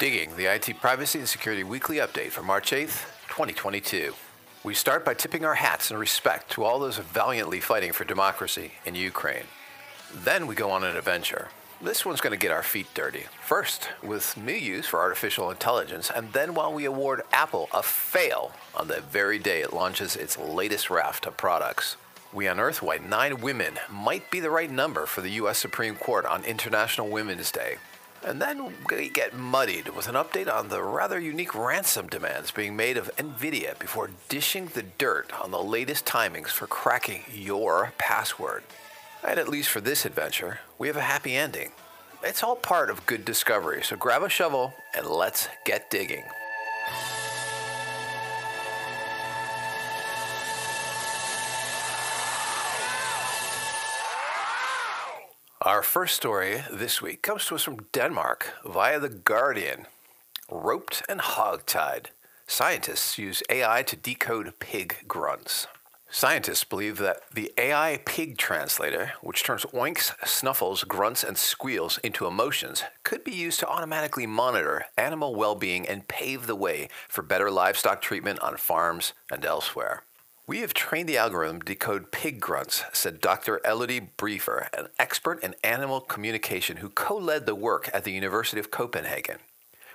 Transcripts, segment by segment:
Digging, the IT Privacy and Security Weekly Update for March 8th, 2022. We start by tipping our hats in respect to all those valiantly fighting for democracy in Ukraine. Then we go on an adventure. This one's going to get our feet dirty. First, with new use for artificial intelligence, and then while we award Apple a fail on the very day it launches its latest raft of products. We unearth why nine women might be the right number for the U.S. Supreme Court on International Women's Day. And then we get muddied with an update on the rather unique ransom demands being made of NVIDIA before dishing the dirt on the latest timings for cracking your password. And at least for this adventure, we have a happy ending. It's all part of good discovery, so grab a shovel and let's get digging. Our first story this week comes to us from Denmark via The Guardian. Roped and hogtied. Scientists use AI to decode pig grunts. Scientists believe that the AI pig translator, which turns oinks, snuffles, grunts, and squeals into emotions, could be used to automatically monitor animal well being and pave the way for better livestock treatment on farms and elsewhere. We have trained the algorithm to decode pig grunts, said Dr. Elodie Briefer, an expert in animal communication who co led the work at the University of Copenhagen.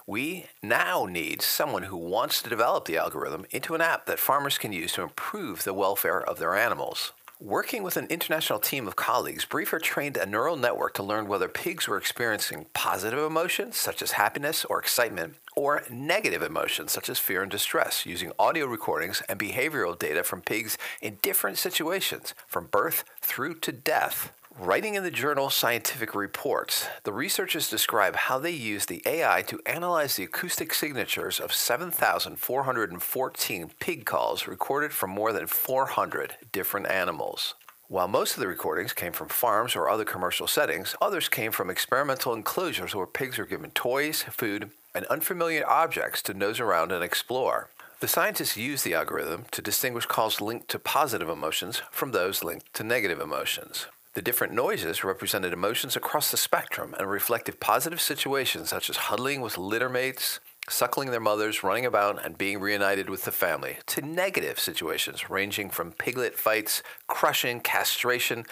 We now need someone who wants to develop the algorithm into an app that farmers can use to improve the welfare of their animals. Working with an international team of colleagues, Briefer trained a neural network to learn whether pigs were experiencing positive emotions, such as happiness or excitement, or negative emotions, such as fear and distress, using audio recordings and behavioral data from pigs in different situations, from birth through to death. Writing in the journal Scientific Reports, the researchers describe how they used the AI to analyze the acoustic signatures of 7,414 pig calls recorded from more than 400 different animals. While most of the recordings came from farms or other commercial settings, others came from experimental enclosures where pigs were given toys, food, and unfamiliar objects to nose around and explore. The scientists used the algorithm to distinguish calls linked to positive emotions from those linked to negative emotions. The different noises represented emotions across the spectrum and reflected positive situations such as huddling with littermates, suckling their mothers, running about, and being reunited with the family, to negative situations ranging from piglet fights, crushing, castration,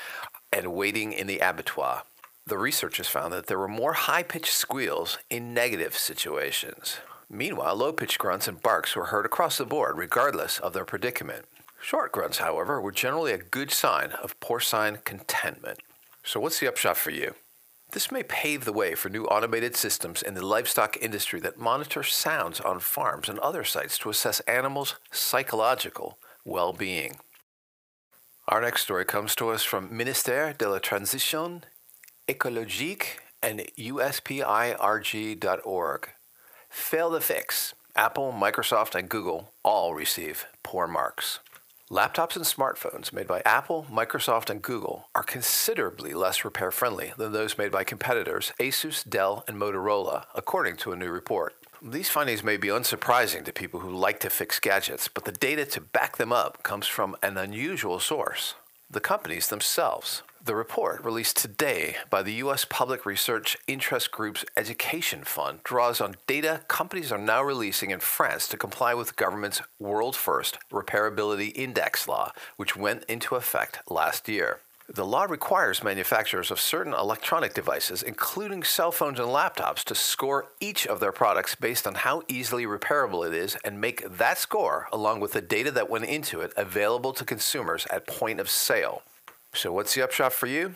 and waiting in the abattoir. The researchers found that there were more high pitched squeals in negative situations. Meanwhile, low pitched grunts and barks were heard across the board, regardless of their predicament. Short grunts, however, were generally a good sign of porcine contentment. So, what's the upshot for you? This may pave the way for new automated systems in the livestock industry that monitor sounds on farms and other sites to assess animals' psychological well being. Our next story comes to us from Ministère de la Transition Écologique and USPIRG.org. Fail the fix. Apple, Microsoft, and Google all receive poor marks. Laptops and smartphones made by Apple, Microsoft, and Google are considerably less repair friendly than those made by competitors Asus, Dell, and Motorola, according to a new report. These findings may be unsurprising to people who like to fix gadgets, but the data to back them up comes from an unusual source the companies themselves. The report, released today by the U.S. Public Research Interest Group's Education Fund, draws on data companies are now releasing in France to comply with government's world first repairability index law, which went into effect last year. The law requires manufacturers of certain electronic devices, including cell phones and laptops, to score each of their products based on how easily repairable it is and make that score, along with the data that went into it, available to consumers at point of sale. So, what's the upshot for you?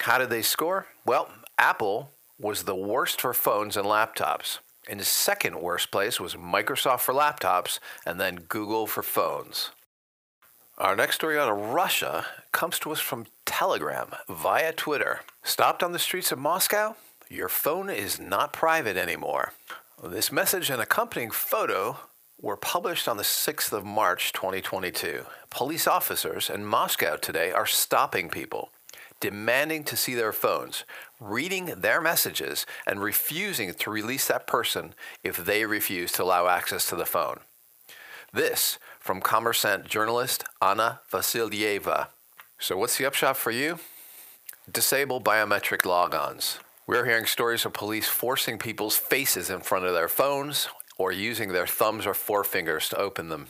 How did they score? Well, Apple was the worst for phones and laptops. In the second worst place was Microsoft for laptops and then Google for phones. Our next story out of Russia comes to us from Telegram via Twitter. Stopped on the streets of Moscow? Your phone is not private anymore. This message and accompanying photo were published on the 6th of March 2022. Police officers in Moscow today are stopping people, demanding to see their phones, reading their messages, and refusing to release that person if they refuse to allow access to the phone. This from Kommersant journalist Anna Vasilyeva. So, what's the upshot for you? Disable biometric logons. We're hearing stories of police forcing people's faces in front of their phones or using their thumbs or forefingers to open them.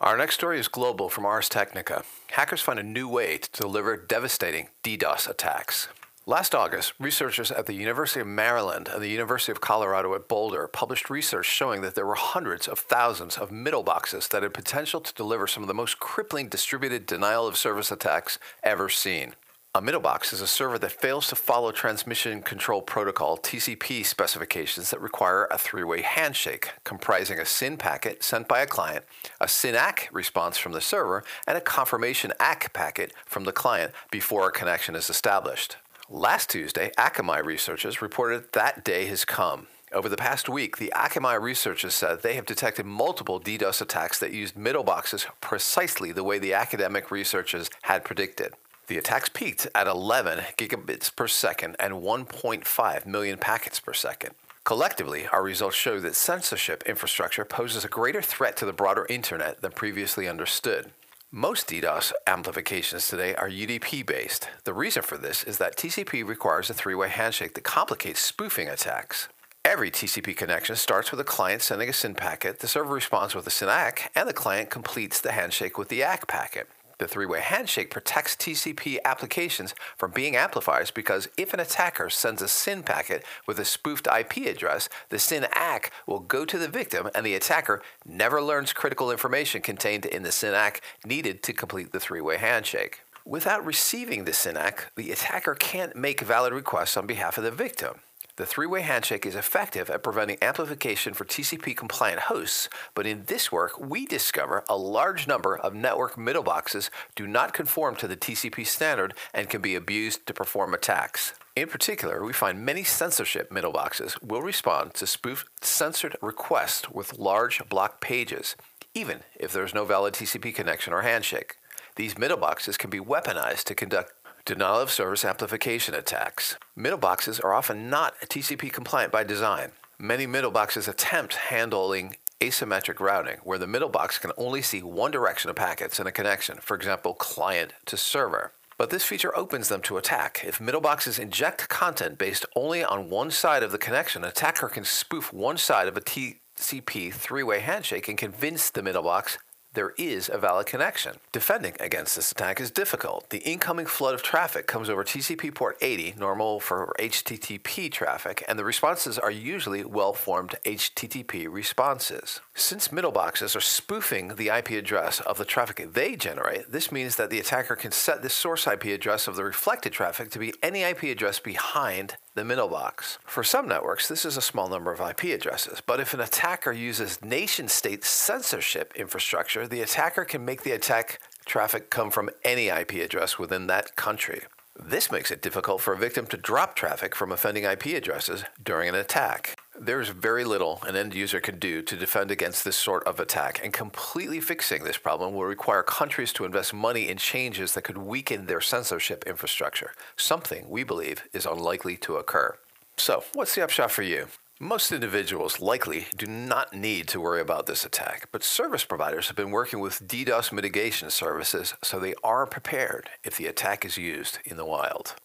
Our next story is global from Ars Technica. Hackers find a new way to deliver devastating DDoS attacks. Last August, researchers at the University of Maryland and the University of Colorado at Boulder published research showing that there were hundreds of thousands of middle boxes that had potential to deliver some of the most crippling distributed denial of service attacks ever seen. A middlebox is a server that fails to follow transmission control protocol TCP specifications that require a three-way handshake comprising a SYN packet sent by a client, a SYN-ACK response from the server, and a confirmation ACK packet from the client before a connection is established. Last Tuesday, Akamai researchers reported that day has come. Over the past week, the Akamai researchers said they have detected multiple DDoS attacks that used middle boxes precisely the way the academic researchers had predicted. The attacks peaked at 11 gigabits per second and 1.5 million packets per second. Collectively, our results show that censorship infrastructure poses a greater threat to the broader internet than previously understood. Most DDoS amplifications today are UDP based. The reason for this is that TCP requires a three way handshake that complicates spoofing attacks. Every TCP connection starts with a client sending a SYN packet, the server responds with a SYN ACK, and the client completes the handshake with the ACK packet. The three way handshake protects TCP applications from being amplifiers because if an attacker sends a SYN packet with a spoofed IP address, the SYN ACK will go to the victim and the attacker never learns critical information contained in the SYN ACK needed to complete the three way handshake. Without receiving the SYN ACK, the attacker can't make valid requests on behalf of the victim. The three way handshake is effective at preventing amplification for TCP compliant hosts, but in this work, we discover a large number of network middle boxes do not conform to the TCP standard and can be abused to perform attacks. In particular, we find many censorship middle boxes will respond to spoofed censored requests with large block pages, even if there is no valid TCP connection or handshake. These middle boxes can be weaponized to conduct Denial of service amplification attacks. Middle boxes are often not TCP compliant by design. Many middle boxes attempt handling asymmetric routing, where the middle box can only see one direction of packets in a connection, for example, client to server. But this feature opens them to attack. If middle boxes inject content based only on one side of the connection, an attacker can spoof one side of a TCP three way handshake and convince the middle box there is a valid connection. Defending against this attack is difficult. The incoming flood of traffic comes over TCP port 80, normal for HTTP traffic, and the responses are usually well formed HTTP responses. Since middle boxes are spoofing the IP address of the traffic they generate, this means that the attacker can set the source IP address of the reflected traffic to be any IP address behind the middle box. For some networks, this is a small number of IP addresses, but if an attacker uses nation state censorship infrastructure, the attacker can make the attack traffic come from any IP address within that country. This makes it difficult for a victim to drop traffic from offending IP addresses during an attack. There's very little an end user can do to defend against this sort of attack, and completely fixing this problem will require countries to invest money in changes that could weaken their censorship infrastructure, something we believe is unlikely to occur. So, what's the upshot for you? Most individuals likely do not need to worry about this attack, but service providers have been working with DDoS mitigation services so they are prepared if the attack is used in the wild.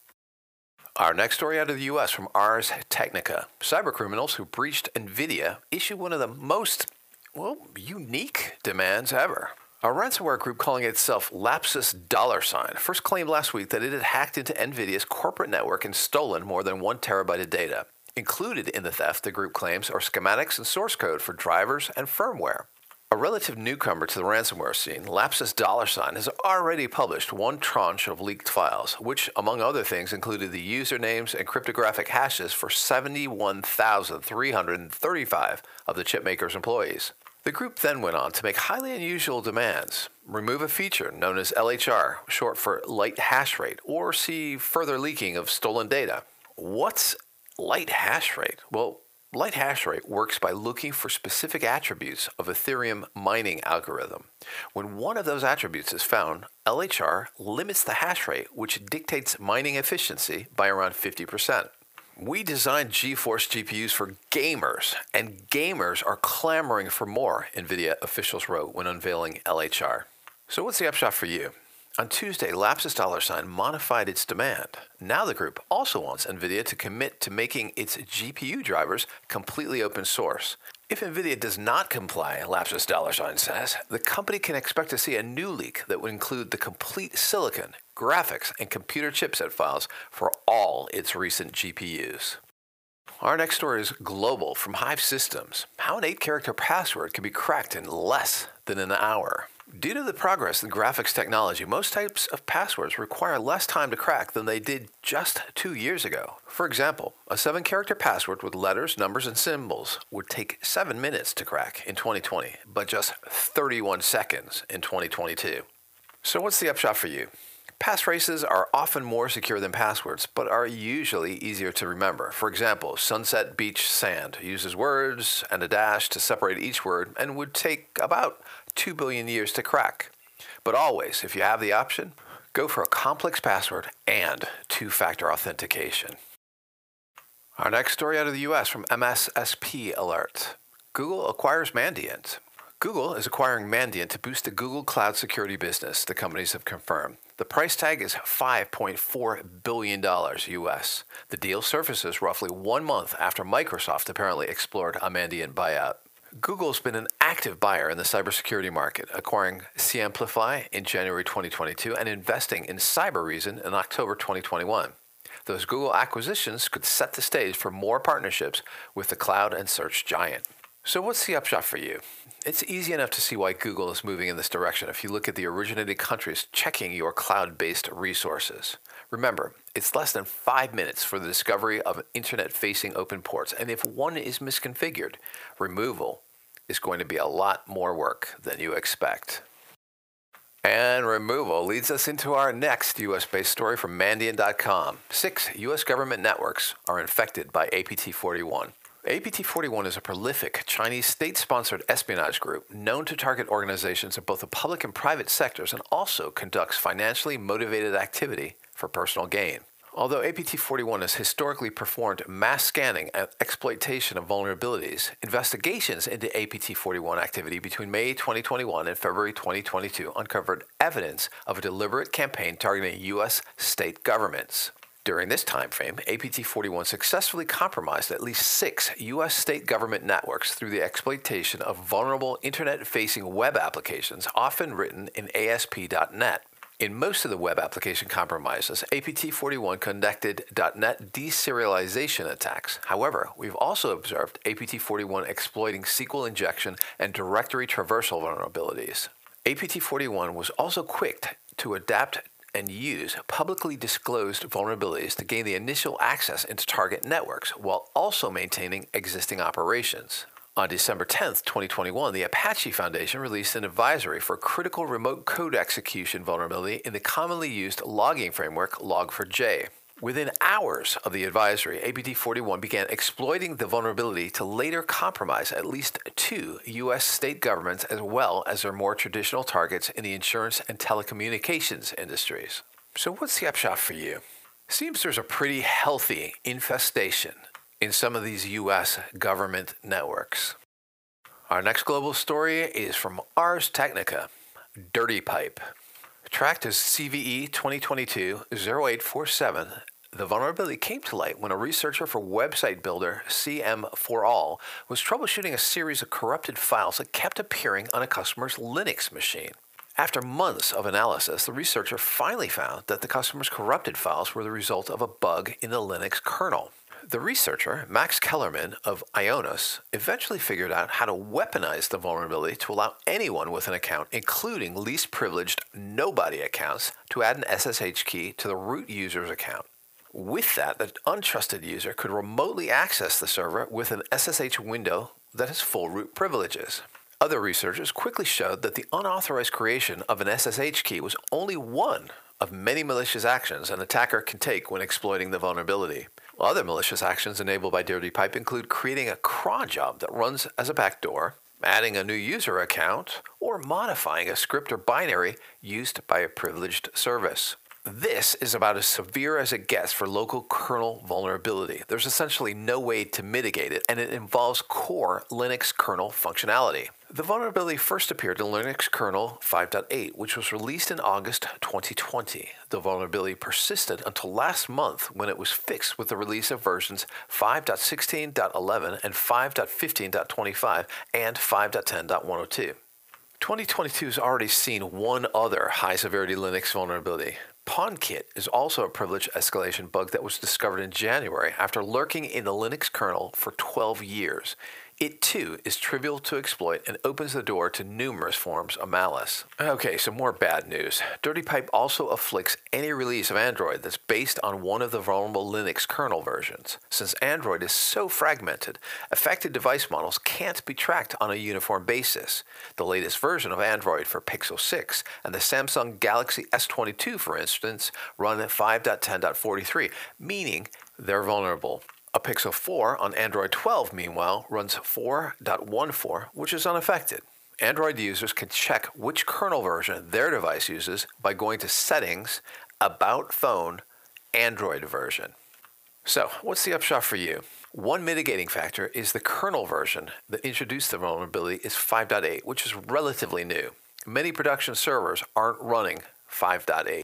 Our next story out of the US from Ars Technica. Cybercriminals who breached NVIDIA issue one of the most, well, unique demands ever. A ransomware group calling itself Lapsus Dollar Sign first claimed last week that it had hacked into NVIDIA's corporate network and stolen more than one terabyte of data. Included in the theft, the group claims, are schematics and source code for drivers and firmware. A relative newcomer to the ransomware scene, Lapsus Sign has already published one tranche of leaked files, which, among other things, included the usernames and cryptographic hashes for 71,335 of the chipmaker's employees. The group then went on to make highly unusual demands remove a feature known as LHR, short for light hash rate, or see further leaking of stolen data. What's Light hash rate. Well, light hash rate works by looking for specific attributes of Ethereum mining algorithm. When one of those attributes is found, LHR limits the hash rate, which dictates mining efficiency by around 50%. We designed GeForce GPUs for gamers, and gamers are clamoring for more, NVIDIA officials wrote when unveiling LHR. So, what's the upshot for you? On Tuesday, Lapsus dollar sign modified its demand. Now the group also wants NVIDIA to commit to making its GPU drivers completely open source. If NVIDIA does not comply, Lapsus dollar sign says, the company can expect to see a new leak that would include the complete silicon, graphics, and computer chipset files for all its recent GPUs. Our next story is global from Hive Systems. How an 8 character password can be cracked in less than an hour. Due to the progress in graphics technology, most types of passwords require less time to crack than they did just two years ago. For example, a seven character password with letters, numbers, and symbols would take seven minutes to crack in 2020, but just 31 seconds in 2022. So, what's the upshot for you? Passphrases are often more secure than passwords, but are usually easier to remember. For example, Sunset Beach Sand uses words and a dash to separate each word and would take about 2 billion years to crack. But always, if you have the option, go for a complex password and two factor authentication. Our next story out of the US from MSSP Alert Google acquires Mandiant. Google is acquiring Mandiant to boost the Google Cloud security business, the companies have confirmed. The price tag is $5.4 billion US. The deal surfaces roughly one month after Microsoft apparently explored a Mandiant buyout. Google's been an active buyer in the cybersecurity market, acquiring Siemplify in January 2022 and investing in Cybereason in October 2021. Those Google acquisitions could set the stage for more partnerships with the cloud and search giant. So, what's the upshot for you? It's easy enough to see why Google is moving in this direction if you look at the originating countries checking your cloud based resources. Remember, it's less than five minutes for the discovery of internet facing open ports, and if one is misconfigured, removal is going to be a lot more work than you expect. And removal leads us into our next US based story from Mandiant.com. Six US government networks are infected by APT 41. APT 41 is a prolific Chinese state sponsored espionage group known to target organizations in both the public and private sectors and also conducts financially motivated activity for personal gain. Although APT 41 has historically performed mass scanning and exploitation of vulnerabilities, investigations into APT 41 activity between May 2021 and February 2022 uncovered evidence of a deliberate campaign targeting U.S. state governments. During this time frame, APT 41 successfully compromised at least six U.S. state government networks through the exploitation of vulnerable internet facing web applications, often written in ASP.NET. In most of the web application compromises, APT 41 conducted .NET deserialization attacks. However, we've also observed APT 41 exploiting SQL injection and directory traversal vulnerabilities. APT 41 was also quick to adapt and use publicly disclosed vulnerabilities to gain the initial access into target networks while also maintaining existing operations. On December 10, 2021, the Apache Foundation released an advisory for critical remote code execution vulnerability in the commonly used logging framework Log4j. Within hours of the advisory, APT 41 began exploiting the vulnerability to later compromise at least two U.S. state governments as well as their more traditional targets in the insurance and telecommunications industries. So, what's the upshot for you? Seems there's a pretty healthy infestation in some of these U.S. government networks. Our next global story is from Ars Technica Dirty Pipe. Tracked as CVE 2022 0847, the vulnerability came to light when a researcher for website builder CM4All was troubleshooting a series of corrupted files that kept appearing on a customer's Linux machine. After months of analysis, the researcher finally found that the customer's corrupted files were the result of a bug in the Linux kernel. The researcher, Max Kellermann of Ionos, eventually figured out how to weaponize the vulnerability to allow anyone with an account, including least privileged nobody accounts, to add an SSH key to the root user's account. With that, the untrusted user could remotely access the server with an SSH window that has full root privileges. Other researchers quickly showed that the unauthorized creation of an SSH key was only one of many malicious actions an attacker can take when exploiting the vulnerability. Other malicious actions enabled by Dirty Pipe include creating a cron job that runs as a backdoor, adding a new user account, or modifying a script or binary used by a privileged service. This is about as severe as it gets for local kernel vulnerability. There's essentially no way to mitigate it, and it involves core Linux kernel functionality. The vulnerability first appeared in Linux kernel 5.8, which was released in August 2020. The vulnerability persisted until last month when it was fixed with the release of versions 5.16.11 and 5.15.25 and 5.10.102. 2022 has already seen one other high severity Linux vulnerability. PwnKit is also a privilege escalation bug that was discovered in January after lurking in the Linux kernel for 12 years. It too is trivial to exploit and opens the door to numerous forms of malice. Okay, some more bad news. Dirty Pipe also afflicts any release of Android that's based on one of the vulnerable Linux kernel versions. Since Android is so fragmented, affected device models can't be tracked on a uniform basis. The latest version of Android for Pixel 6 and the Samsung Galaxy S22, for instance, run at 5.10.43, meaning they're vulnerable. A Pixel 4 on Android 12, meanwhile, runs 4.14, which is unaffected. Android users can check which kernel version their device uses by going to Settings, About Phone, Android version. So, what's the upshot for you? One mitigating factor is the kernel version that introduced the vulnerability is 5.8, which is relatively new. Many production servers aren't running 5.8.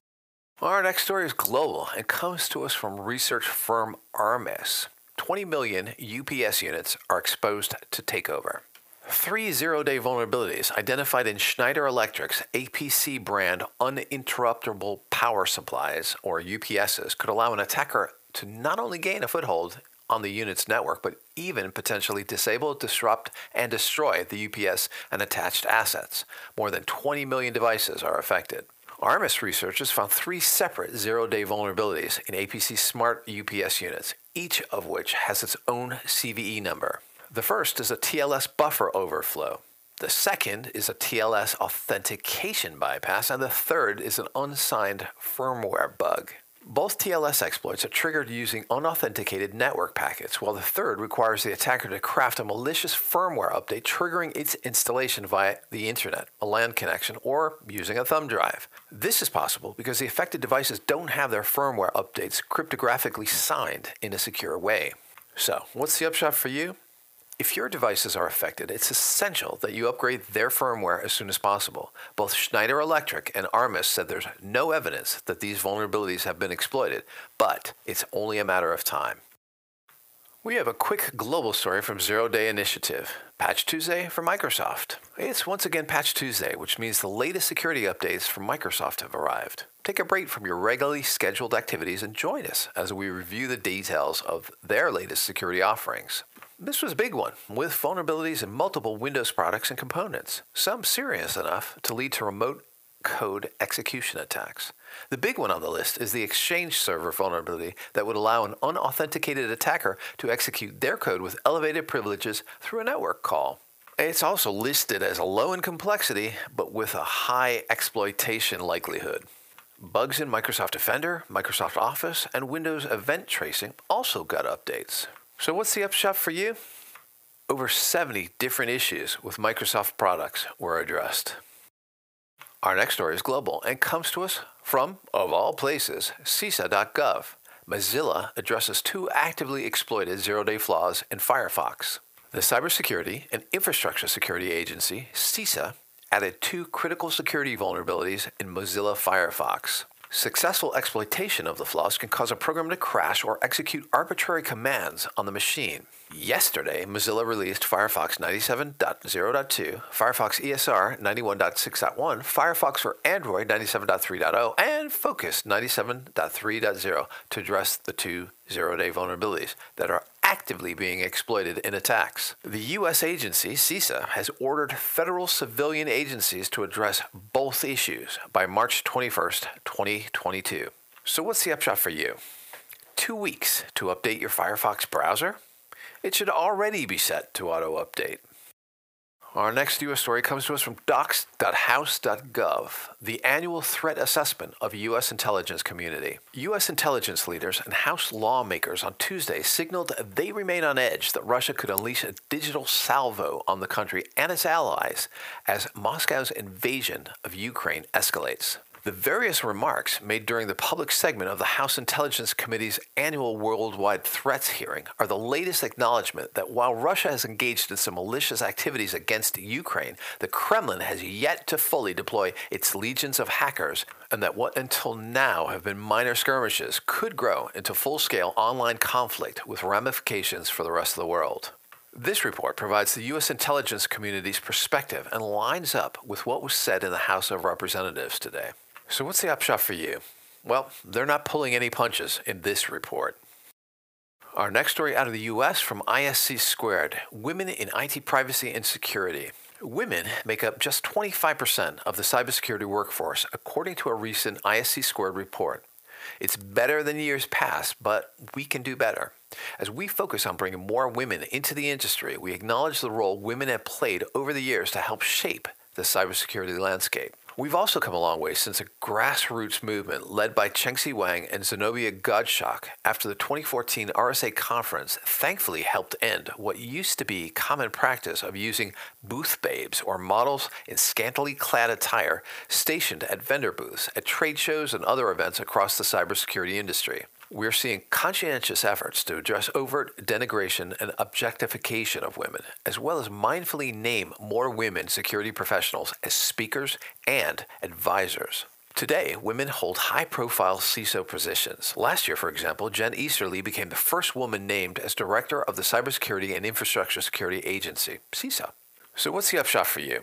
Our next story is global and comes to us from research firm Armis. 20 million UPS units are exposed to takeover. Three zero day vulnerabilities identified in Schneider Electric's APC brand uninterruptible power supplies, or UPSs, could allow an attacker to not only gain a foothold on the unit's network, but even potentially disable, disrupt, and destroy the UPS and attached assets. More than 20 million devices are affected. Armis researchers found three separate zero day vulnerabilities in APC smart UPS units, each of which has its own CVE number. The first is a TLS buffer overflow. The second is a TLS authentication bypass, and the third is an unsigned firmware bug. Both TLS exploits are triggered using unauthenticated network packets, while the third requires the attacker to craft a malicious firmware update triggering its installation via the internet, a LAN connection, or using a thumb drive. This is possible because the affected devices don't have their firmware updates cryptographically signed in a secure way. So, what's the upshot for you? If your devices are affected, it's essential that you upgrade their firmware as soon as possible. Both Schneider Electric and Armis said there's no evidence that these vulnerabilities have been exploited, but it's only a matter of time. We have a quick global story from Zero Day Initiative. Patch Tuesday for Microsoft. It's once again Patch Tuesday, which means the latest security updates from Microsoft have arrived. Take a break from your regularly scheduled activities and join us as we review the details of their latest security offerings. This was a big one, with vulnerabilities in multiple Windows products and components, some serious enough to lead to remote code execution attacks. The big one on the list is the Exchange server vulnerability that would allow an unauthenticated attacker to execute their code with elevated privileges through a network call. It's also listed as low in complexity, but with a high exploitation likelihood. Bugs in Microsoft Defender, Microsoft Office, and Windows Event Tracing also got updates. So, what's the upshot for you? Over 70 different issues with Microsoft products were addressed. Our next story is global and comes to us from, of all places, CISA.gov. Mozilla addresses two actively exploited zero day flaws in Firefox. The Cybersecurity and Infrastructure Security Agency, CISA, added two critical security vulnerabilities in Mozilla Firefox. Successful exploitation of the flaws can cause a program to crash or execute arbitrary commands on the machine. Yesterday, Mozilla released Firefox 97.0.2, Firefox ESR 91.6.1, Firefox for Android 97.3.0, and Focus 97.3.0 to address the two zero day vulnerabilities that are actively being exploited in attacks. The U.S. agency, CISA, has ordered federal civilian agencies to address both issues by March 21st, 2022. So, what's the upshot for you? Two weeks to update your Firefox browser? It should already be set to auto update. Our next U.S. story comes to us from docs.house.gov, the annual threat assessment of U.S. intelligence community. U.S. intelligence leaders and House lawmakers on Tuesday signaled they remain on edge that Russia could unleash a digital salvo on the country and its allies as Moscow's invasion of Ukraine escalates. The various remarks made during the public segment of the House Intelligence Committee's annual Worldwide Threats hearing are the latest acknowledgement that while Russia has engaged in some malicious activities against Ukraine, the Kremlin has yet to fully deploy its legions of hackers, and that what until now have been minor skirmishes could grow into full scale online conflict with ramifications for the rest of the world. This report provides the U.S. intelligence community's perspective and lines up with what was said in the House of Representatives today. So, what's the upshot for you? Well, they're not pulling any punches in this report. Our next story out of the U.S. from ISC Squared Women in IT Privacy and Security. Women make up just 25% of the cybersecurity workforce, according to a recent ISC Squared report. It's better than years past, but we can do better. As we focus on bringing more women into the industry, we acknowledge the role women have played over the years to help shape the cybersecurity landscape. We've also come a long way since a grassroots movement led by Chenxi Wang and Zenobia Gottschalk after the 2014 RSA conference thankfully helped end what used to be common practice of using booth babes or models in scantily clad attire stationed at vendor booths at trade shows and other events across the cybersecurity industry we're seeing conscientious efforts to address overt denigration and objectification of women, as well as mindfully name more women security professionals as speakers and advisors. Today, women hold high profile CISO positions. Last year, for example, Jen Easterly became the first woman named as director of the Cybersecurity and Infrastructure Security Agency, CISA. So, what's the upshot for you?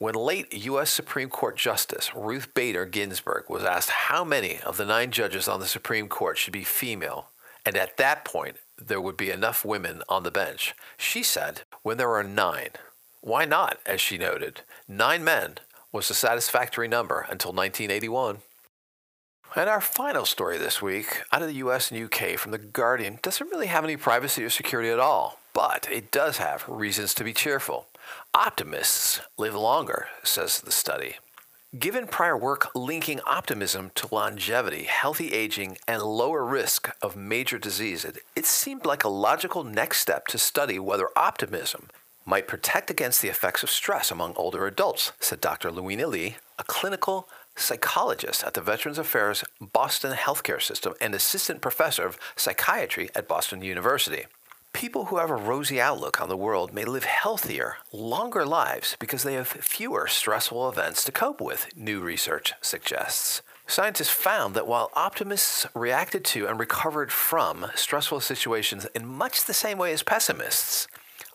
When late U.S. Supreme Court Justice Ruth Bader Ginsburg was asked how many of the nine judges on the Supreme Court should be female, and at that point there would be enough women on the bench, she said, when there are nine. Why not, as she noted? Nine men was a satisfactory number until 1981. And our final story this week, out of the US and UK from The Guardian, doesn't really have any privacy or security at all, but it does have reasons to be cheerful. Optimists live longer, says the study. Given prior work linking optimism to longevity, healthy aging, and lower risk of major disease, it, it, seemed like a logical next step to study whether optimism might protect against the effects of stress among older adults, said Dr. Lewina Lee, a clinical psychologist at the Veterans Affairs Boston Healthcare System and assistant professor of psychiatry at Boston University. People who have a rosy outlook on the world may live healthier, longer lives because they have fewer stressful events to cope with, new research suggests. Scientists found that while optimists reacted to and recovered from stressful situations in much the same way as pessimists,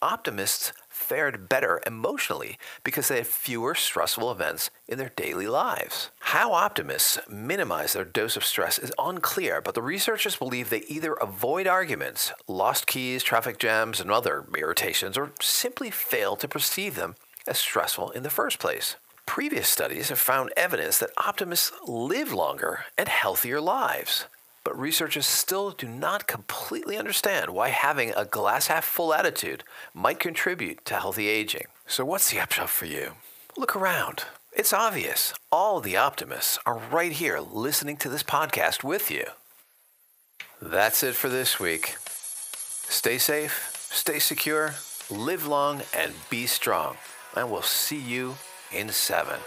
optimists fared better emotionally because they had fewer stressful events in their daily lives. How optimists minimize their dose of stress is unclear, but the researchers believe they either avoid arguments, lost keys, traffic jams, and other irritations, or simply fail to perceive them as stressful in the first place. Previous studies have found evidence that optimists live longer and healthier lives but researchers still do not completely understand why having a glass half full attitude might contribute to healthy aging. So, what's the upshot for you? Look around. It's obvious. All the optimists are right here listening to this podcast with you. That's it for this week. Stay safe, stay secure, live long, and be strong. And we'll see you in seven.